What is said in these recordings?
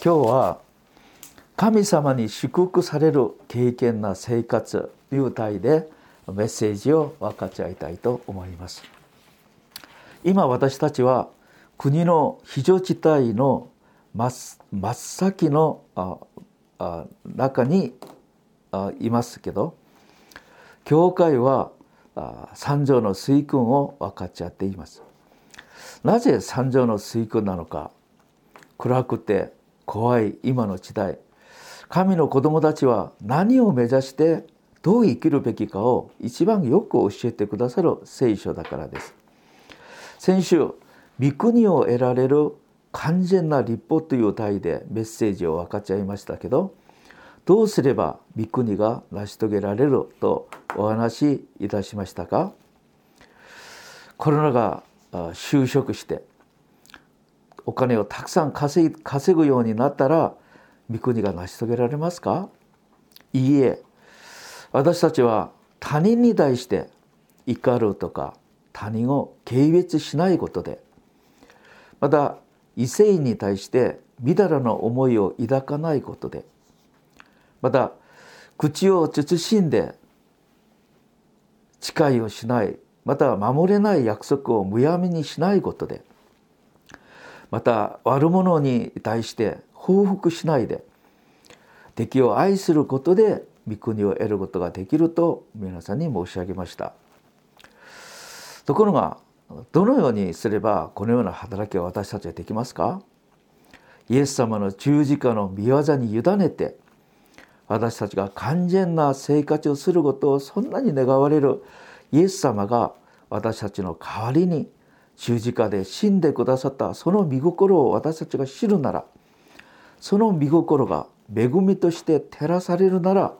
今日は神様に祝福される経験な生活という題でメッセージを分かち合いたいと思います。今私たちは国の非常事態の真っ先の中にいますけど教会は三条の水訓を分かち合っています。なぜ三条の水訓なのか。暗くて怖い今の時代。神の子供たちは何を目指してどう生きるべきかを一番よく教えてくださる聖書だからです。先週御国を得られる完全な立法という題でメッセージを分かち合いましたけどどうすれば御国が成し遂げられるとお話しいたしましたか？コロナが就職してお金をたくさん稼ぐようになったら御国が成し遂げられますか？いいえ。私たちは他人に対して怒るとか他人を軽蔑しないことでまた異性に対してみだらな思いを抱かないことでまた口を慎んで誓いをしないまたは守れない約束をむやみにしないことでまた悪者に対して報復しないで敵を愛することで御国を得ることができると皆さんに申し上げました。ところがどのようにすればこのような働きを私たちはできますか？イエス様の十字架の御業に委ねて私たちが完全な生活をすることをそんなに願われるイエス様が私たちの代わりに十字架で死んでくださったその御心を私たちが知るならその御心が恵みとして照らされるなら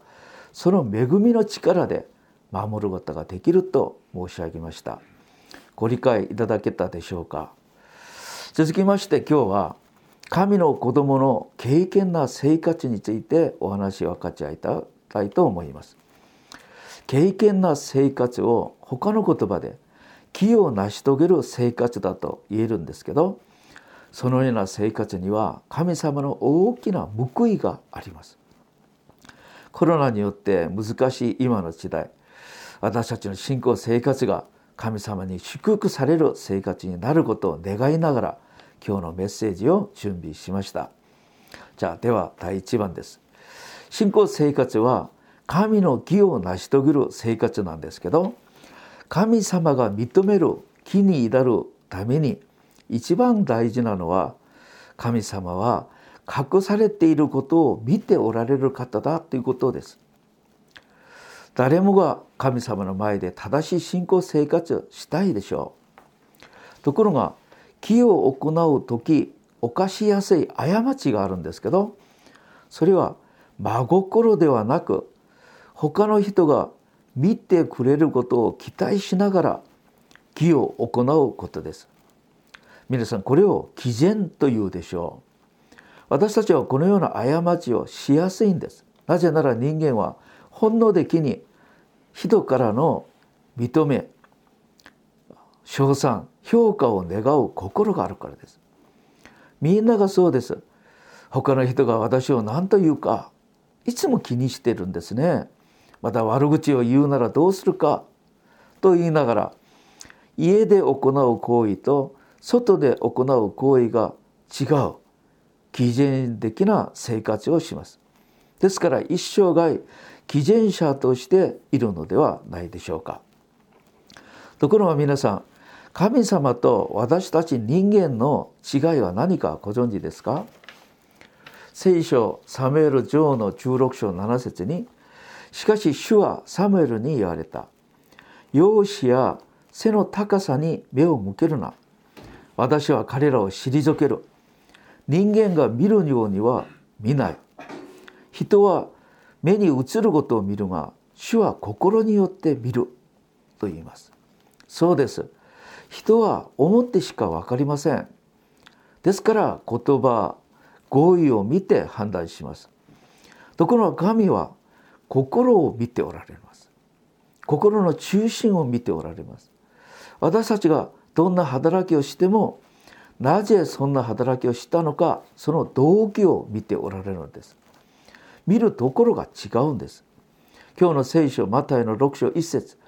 その恵みの力で守ることができると申し上げました。ご理解いただけたでしょうか。続きまして今日は神の子供の経験な生活についてお話を分かち合いたいと思います。経験な生活を他の言葉で木を成し遂げる生活だと言えるんですけどそのような生活には神様の大きな報いがあります。コロナによって難しい今の時代私たちの信仰生活が神様に祝福される生活になることを願いながら今日のメッセージを準備しました。じゃあでは第1番です。信仰生活は神の義を成し遂げる生活なんですけど神様が認める木に至るために一番大事なのは神様は隠されていることを見ておられる方だということです。誰もが神様の前で正しい信仰生活したいでしょう。ところが木を行う時犯しやすい過ちがあるんですけどそれは真心ではなく他の人が見てくれることを期待しながら義を行うことです。皆さんこれを偽善というでしょう。私たちはこのような過ちをしやすいんです。なぜなら人間は本能的に人からの認め称賛評価を願う心があるからです。みんながそうです。他の人が私を何と言うかいつも気にしてるんですね。また悪口を言うならどうするか？と言いながら家で行う行為と外で行う行為が違う。偽善的な生活をします。ですから一生涯偽善者としているのではないでしょうか。ところが皆さん神様と私たち人間の違いは何かご存知ですか？聖書サムエル女王の16章7節にしかし主はサムエルに言われた。容姿や背の高さに目を向けるな。私は彼らを退ける。人間が見るようには見ない。人は目に映ることを見るが、主は心によって見る。と言います。そうです。人は思ってしか分かりません。ですから言葉、合意を見て判断します。ところが神は心を見ておられます。心の中心を見ておられます。私たちがどんな働きをしてもなぜそんな働きをしたのかその動機を見ておられるのです。見るところが違うんです。今日の聖書マタイの6章1節。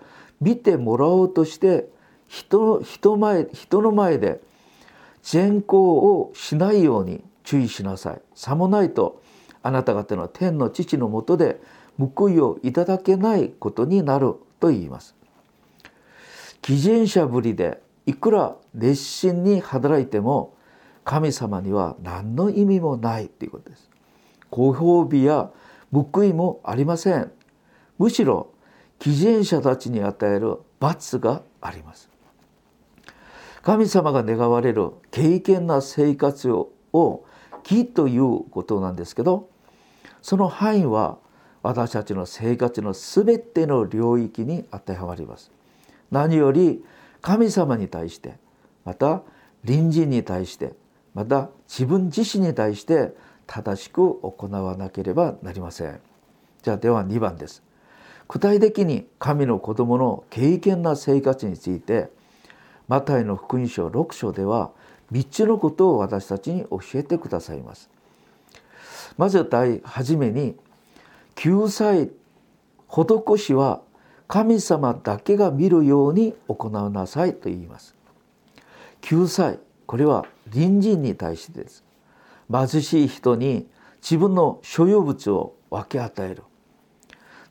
見てもらおうとして人人前人の前で善行をしないように注意しなさい。さもないとあなた方の天の父のもとで報いをいただけないことになると言います。偽善者ぶりでいくら熱心に働いても神様には何の意味もないということです。ご褒美や報いもありません。むしろ偽善者たちに与える罰があります。神様が願われる敬虔な生活を義ということなんですけどその範囲は私たちの生活の全ての領域に当てはまります。何より神様に対してまた隣人に対してまた自分自身に対して正しく行わなければなりません。じゃあでは2番です。具体的に神の子供の敬虔な生活についてマタイの福音書6章では3つのことを私たちに教えてくださいます。まず第初めに救済施しは神様だけが見るように行うなさいと言います。救済これは隣人に対してです。貧しい人に自分の所有物を分け与える。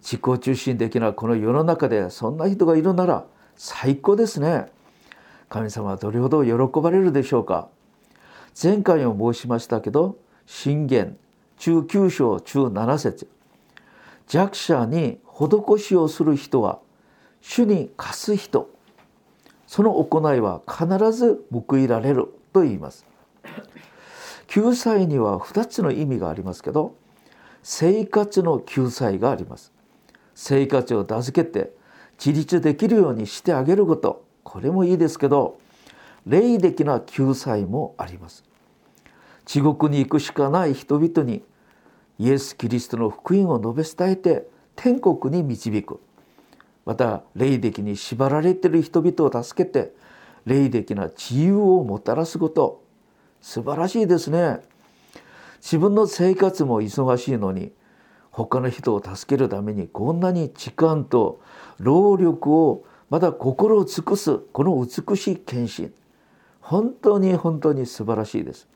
自己中心的なこの世の中でそんな人がいるなら最高ですね。神様はどれほど喜ばれるでしょうか。前回も申しましたけど信玄中9章中7節。弱者に施しをする人は主に貸す人。その行いは必ず報いられると言います。救済には2つの意味がありますけど生活の救済があります。生活を助けて自立できるようにしてあげること。これもいいですけど霊的な救済もあります。地獄に行くしかない人々にイエス・キリストの福音を述べ伝えて天国に導く。また霊的に縛られている人々を助けて霊的な自由をもたらすこと。素晴らしいですね。自分の生活も忙しいのに他の人を助けるためにこんなに時間と労力をまた心を尽くすこの美しい献身。本当に本当に素晴らしいです。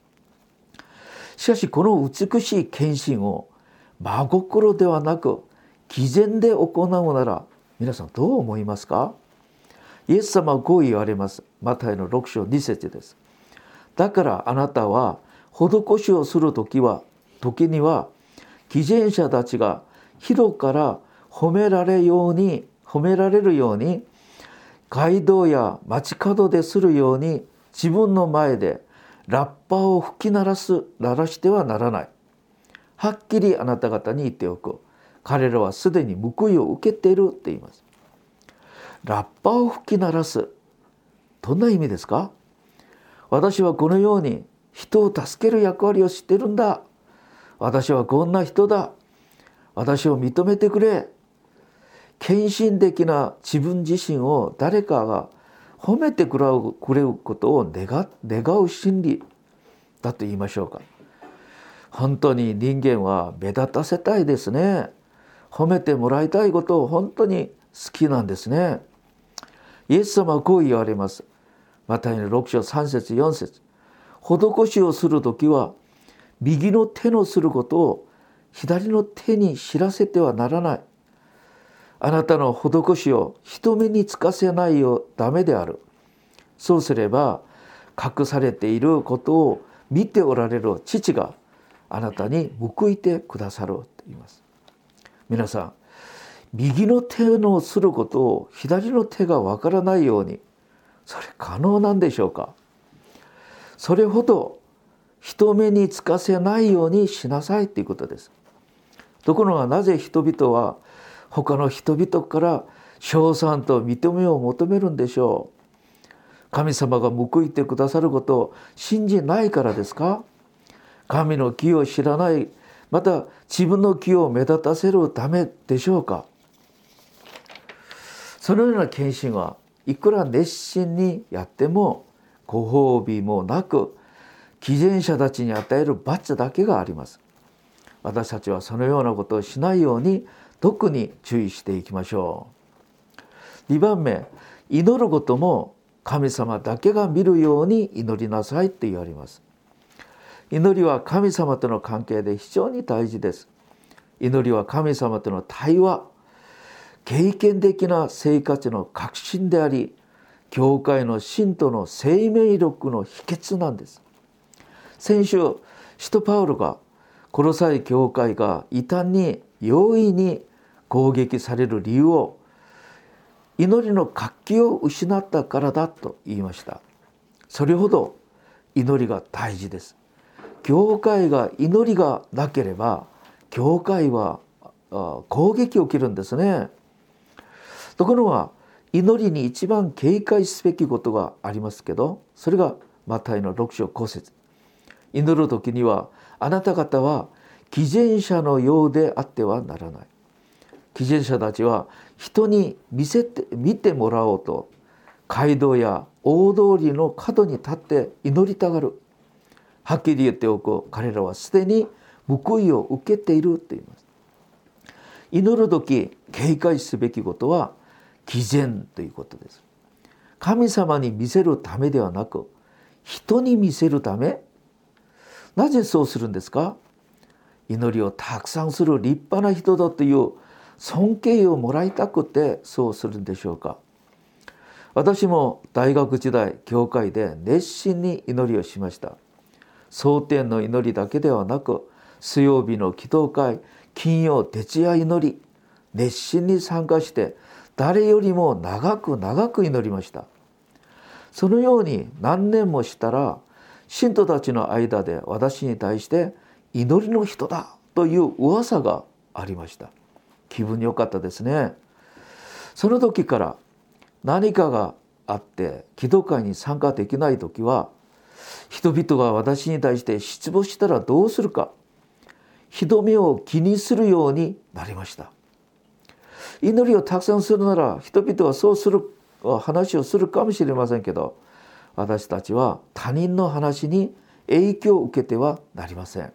しかしこの美しい献身を真心ではなく偽善で行うなら皆さんどう思いますか？イエス様はこう言われます。マタイの6章2節です。だからあなたは施しをする時は時には偽善者たちが人から褒められように褒められるように街道や街角でするように自分の前でラッパを吹き鳴らす鳴らしてはならない。はっきりあなた方に言っておく彼らはすでに報いを受けているって言います。ラッパを吹き鳴らす。どんな意味ですか？私はこのように人を助ける役割を知ってるんだ。私はこんな人だ。私を認めてくれ。献身的な自分自身を誰かが褒めてくれることを願願う心理だと言いましょうか。本当に人間は目立たせたいですね。褒めてもらいたいことを本当に好きなんですね。イエス様はこう言われます。マタイの6章3節4節。施しをする時は右の手のすることを左の手に知らせてはならない。あなたの施しを人目につかせないよダメである。そうすれば隠されていることを見ておられる父があなたに報いてくださると言います。皆さん右の手のすることを左の手がわからないようにそれ可能なんでしょうか？それほど人目につかせないようにしなさいということです。ところがなぜ人々は他の人々から称賛と認めを求めるんでしょう。神様が報いてくださることを信じないからですか？神の気を知らないまた自分の気を目立たせるためでしょうか？そのような献身はいくら熱心にやってもご褒美もなく偽善者たちに与える罰だけがあります。私たちはそのようなことをしないように特に注意していきましょう。2番目祈ることも神様だけが見るように祈りなさいって言われます。祈りは神様との関係で非常に大事です。祈りは神様との対話経験的な生活の核心であり教会の信徒の生命力の秘訣なんです。先週使徒パウロがこの際教会が異端に容易に攻撃される理由を祈りの活気を失ったからだと言いました。それほど祈りが大事です。教会が祈りがなければ教会は攻撃を受けるんですね。ところが祈りに一番警戒すべきことがありますけどそれがマタイの6章5節。祈る時にはあなた方は偽善者のようであってはならない。偽善者たちは人に見せて見てもらおうと街道や大通りの角に立って祈りたがる。はっきり言っておく彼らはすでに報いを受けていると言います。祈る時警戒すべきことは偽善ということです。神様に見せるためではなく人に見せるため。なぜそうするんですか？祈りをたくさんする立派な人だという尊敬をもらいたくてそうするんでしょうか。私も大学時代教会で熱心に祈りをしました。蒼天の祈りだけではなく水曜日の祈祷会金曜徹夜祈り熱心に参加して誰よりも長く長く祈りました。そのように何年もしたら信徒たちの間で私に対して祈りの人だという噂がありました。気分良かったですね。その時から何かがあって祈祷会に参加できない時は人々が私に対して失望したらどうするか人目を気にするようになりました。祈りをたくさんするなら人々はそうする話をするかもしれませんけど私たちは他人の話に影響を受けてはなりません。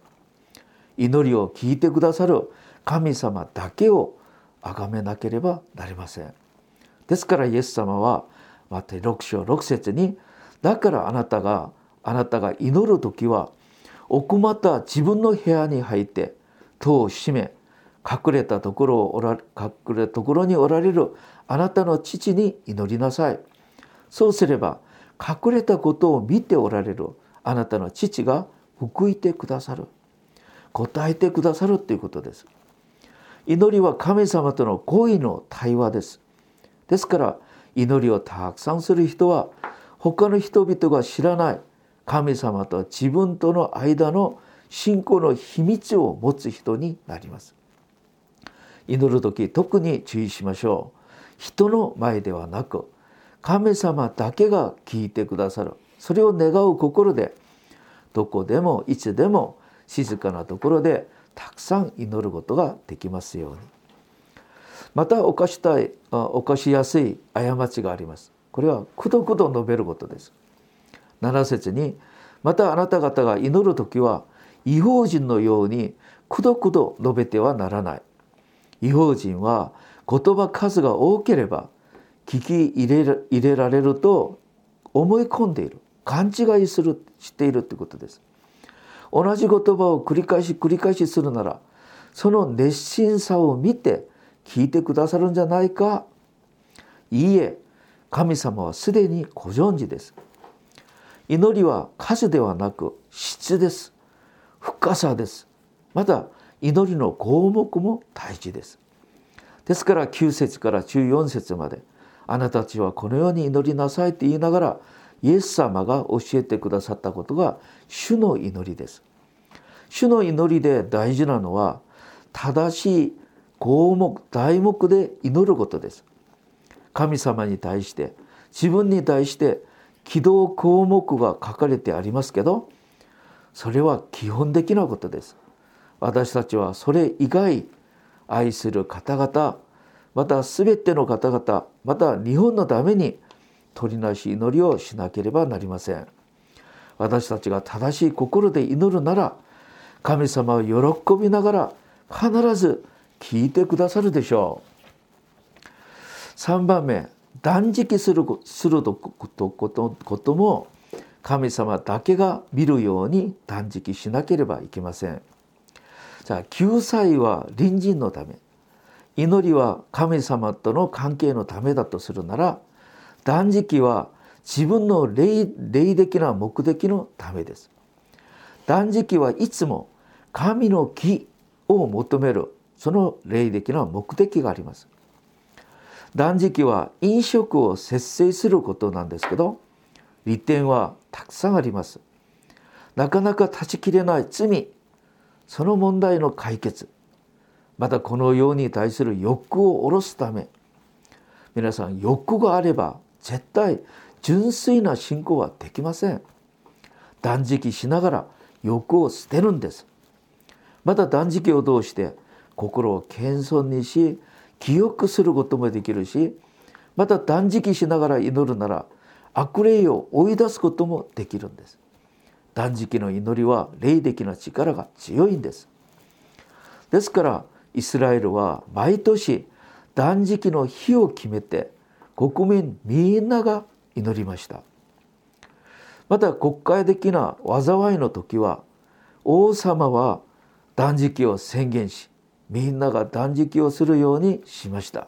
祈りを聞いてくださる神様だけを崇めなければなりません。ですからイエス様はまた6章6節にだからあなたがあなたが祈る時は奥また自分の部屋に入って戸を閉め隠れたところをおら隠れたところにおられるあなたの父に祈りなさい。そうすれば隠れたことを見ておられるあなたの父が報いてくださる。答えてくださるということです。祈りは神様との恋の対話です。ですから祈りをたくさんする人は他の人々が知らない神様と自分との間の信仰の秘密を持つ人になります。祈る時特に注意しましょう。人の前ではなく神様だけが聞いてくださる。それを願う心でどこでもいつでも静かなところでたくさん祈ることができますように。また犯したい犯しやすい過ちがあります。これはくどくど述べることです。7節にまたあなた方が祈る時は違法人のようにくどくど述べてはならない。違法人は言葉数が多ければ聞き入れ入れられると思い込んでいる。勘違いするしているということです。同じ言葉を繰り返し繰り返しするならその熱心さを見て聞いてくださるんじゃないか。いいえ神様はすでにご存知です。祈りは数ではなく質です。深さです。また祈りの項目も大事です。ですから9節から14節まであなたたちはこのように祈りなさいと言いながらイエス様が教えてくださったことが主の祈りです。主の祈りで大事なのは正しい項目題目で祈ることです。神様に対して自分に対して起動項目が書かれてありますけどそれは基本的なことです。私たちはそれ以外愛する方々また全ての方々また日本のために取りなし祈りをしなければなりません。私たちが正しい心で祈るなら神様を喜びながら必ず聞いてくださるでしょう。3番目断食するすることも神様だけが見るように断食しなければいけません。じゃあ救済は隣人のため。祈りは神様との関係のためだとするなら断食は自分の霊的な目的のためです。断食はいつも神の義を求めるその霊的な目的があります。断食は飲食を節制することなんですけど利点はたくさんあります。なかなか断ち切れない罪その問題の解決またこの世に対する欲を下ろすため皆さん欲があれば絶対純粋な信仰はできません。断食しながら欲を捨てるんです。また断食を通して心を謙遜にし記憶することもできるしまた断食しながら祈るなら悪霊を追い出すこともできるんです。断食の祈りは霊的な力が強いんです。ですからイスラエルは毎年断食の日を決めて国民みんなが祈りました。また国会的な災いの時は王様は断食を宣言しみんなが断食をするようにしました。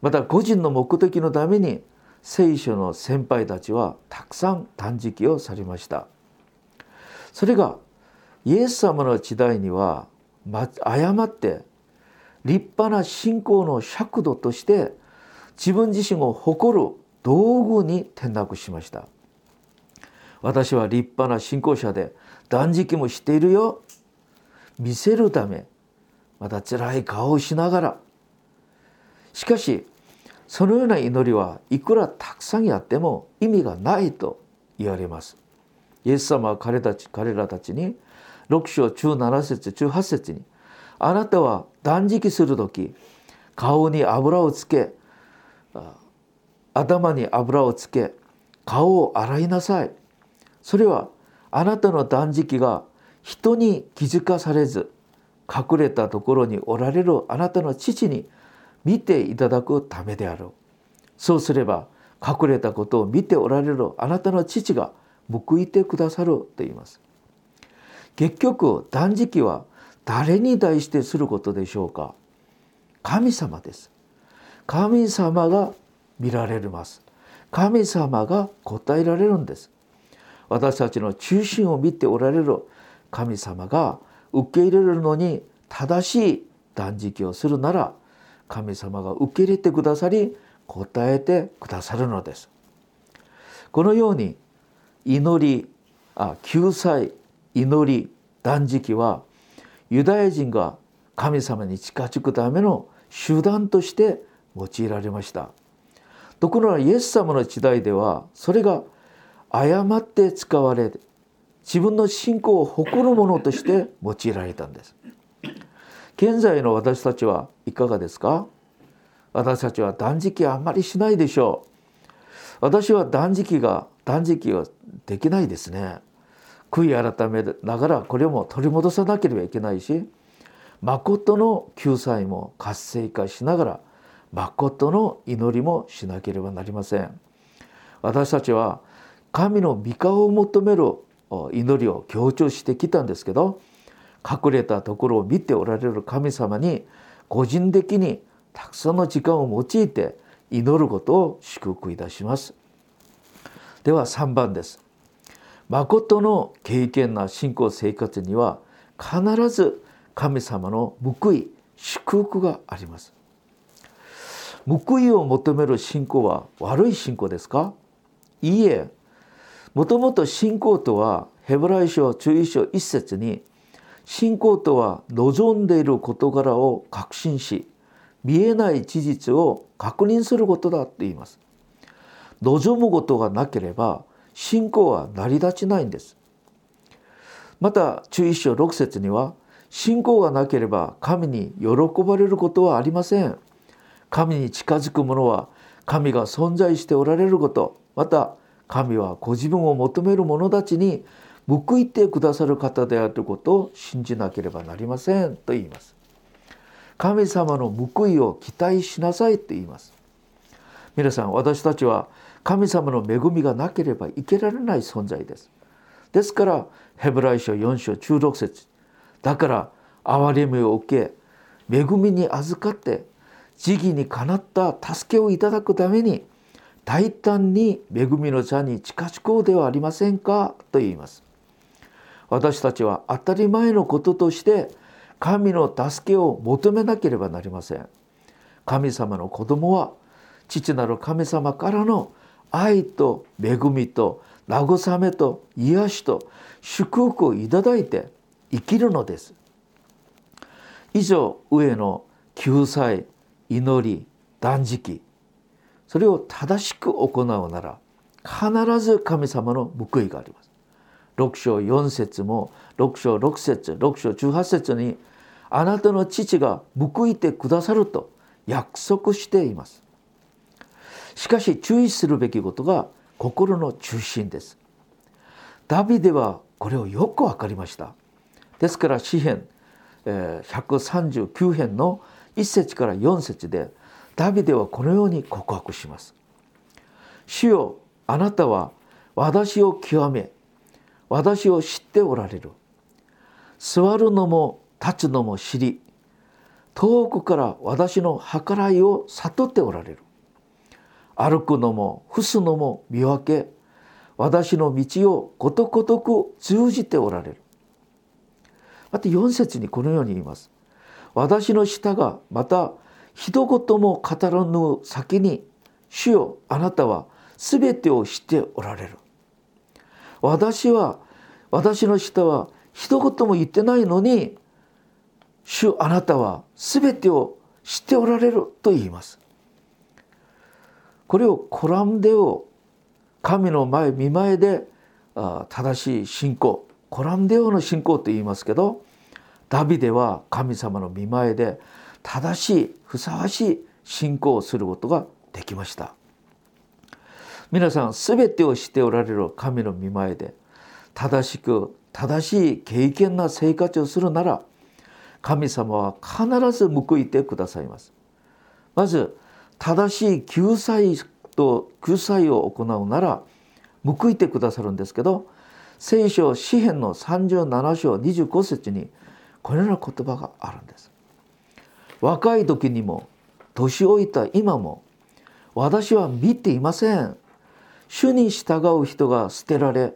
また個人の目的のために聖書の先輩たちはたくさん断食をされました。それがイエス様の時代には誤って立派な信仰の尺度として自分自身を誇る道具に転落しました。私は立派な信仰者で断食もしているよ。見せるためまた辛い顔をしながら。しかしそのような祈りはいくらたくさんやっても意味がないと言われます。イエス様は彼たち彼らたちに6章17節18節にあなたは断食する時顔に油をつけ頭に油をつけ顔を洗いなさい。それはあなたの断食が人に気づかされず隠れたところにおられるあなたの父に見ていただくためであろう。そうすれば隠れたことを見ておられるあなたの父が報いてくださると言います。結局断食は誰に対してすることでしょうか。神様です。神様が見られます。神様が答えられるんです。私たちの中心を見ておられる神様が受け入れるのに正しい断食をするなら神様が受け入れてくださり答えてくださるのです。このように祈りあ救済祈り断食はユダヤ人が神様に近づくための手段として用いられました。ところがイエス様の時代ではそれが誤って使われ自分の信仰を誇るものとして用いられたんです。現在の私たちはいかがですか？私たちは断食あんまりしないでしょう。私は断食が断食はできないですね。悔い改めながらこれも取り戻さなければいけないし誠の救済も活性化しながら誠の祈りもしなければなりません。私たちは神の御顔を求める祈りを強調してきたんですけど隠れたところを見ておられる神様に個人的にたくさんの時間を用いて祈ることを祝福いたします。では3番です。誠の経験な信仰生活には必ず神様の報い祝福があります。報いを求める信仰は悪い信仰ですか？いいえ。もともと信仰とはヘブライ書注意書一節に信仰とは望んでいる事柄を確信し見えない事実を確認することだと言います。望むことがなければ信仰は成り立ちないんです。また注意書6節には信仰がなければ神に喜ばれることはありません。神に近づく者は神が存在しておられること。また神はご自分を求める者たちに報いてくださる方であることを信じなければなりません。と言います。神様の報いを期待しなさいと言います。皆さん私たちは神様の恵みがなければ生きられない存在です。ですからヘブライ書4章16節。だから憐れみを受け恵みに預かって時期にかなった助けをいただくために大胆に恵みの座に近づこうではありませんかと言います。私たちは当たり前のこととして神の助けを求めなければなりません。神様の子供は父なる神様からの愛と恵みと慰めと癒しと祝福をいただいて生きるのです。以上上の救済祈り断食。それを正しく行うなら必ず神様の報いがあります。6章4節も6章6節6章18節にあなたの父が報いてくださると約束しています。しかし注意するべきことが心の中心です。ダビデはこれをよく分かりました。ですから詩編139編の1節から4節でダビデはこのように告白します。主よあなたは私を極め私を知っておられる。座るのも立つのも知り遠くから私の計らいを悟っておられる。歩くのも伏すのも見分け私の道をことごとく通じておられる。また4節にこのように言います。私の舌がまた一言も語らぬ先に主よあなたは全てを知っておられる。私は私の舌は一言も言ってないのに主あなたは全てを知っておられると言います。これをコラムデオ神の前見前で正しい信仰コラムデオの信仰と言いますけどダビデは神様の見前で正しいふさわしい信仰をすることができました。皆さん全てを知っておられる神の見前で正しく正しい経験な生活をするなら神様は必ず報いてくださいます。まず正しい救済と救済を行うなら報いてくださるんですけど聖書詩編の37章25節にこのような言葉があるんです。若い時にも年老いた今も私は見ていません。主に従う人が捨てられ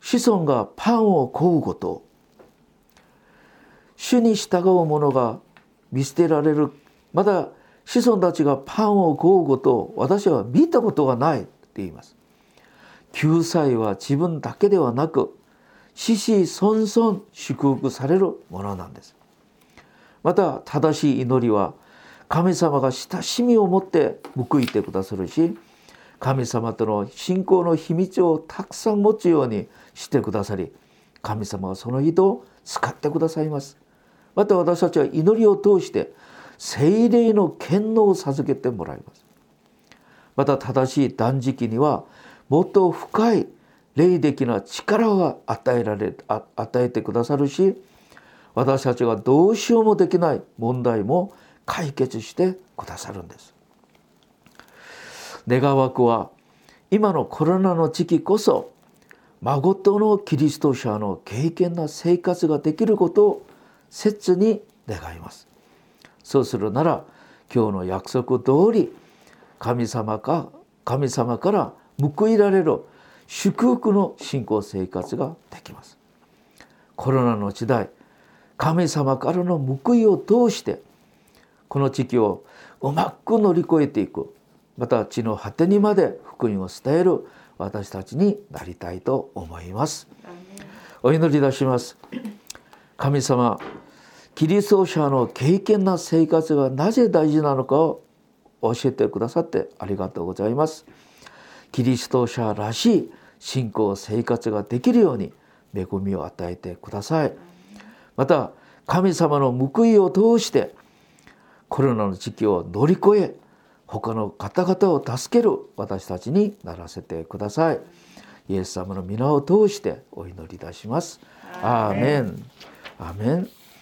子孫がパンを乞うこと。主に従う者が見捨てられる。まだ子孫たちがパンを乞うことを私は見たことがないって言います。救済は自分だけではなく子孫々祝福されるものなんです。また正しい祈りは神様が親しみを持って報いてくださるし神様との信仰の秘密をたくさん持つようにしてくださり神様はその人を使ってくださいます。また私たちは祈りを通して精霊の権能を授けてもらいます。また正しい断食にはもっと深い霊的な力が与えられ与えてくださるし私たちがどうしようもできない問題も解決してくださるんです。願わくは今のコロナの時期こそ孫とのキリスト者の経験な生活ができることを切に願います。そうするなら今日の約束通り神様か神様から報いられる祝福の信仰生活ができます。コロナの時代神様からの報いを通してこの地域をうまく乗り越えていく。また地の果てにまで福音を伝える私たちになりたいと思います。お祈り出します。神様キリスト者の敬虔な生活がなぜ大事なのかを教えてくださってありがとうございます。キリスト者らしい信仰生活ができるように恵みを与えてください。また神様の報いを通してコロナの時期を乗り越え他の方々を助ける私たちにならせてください。イエス様の皆を通してお祈りいたします。アーメン。アーメン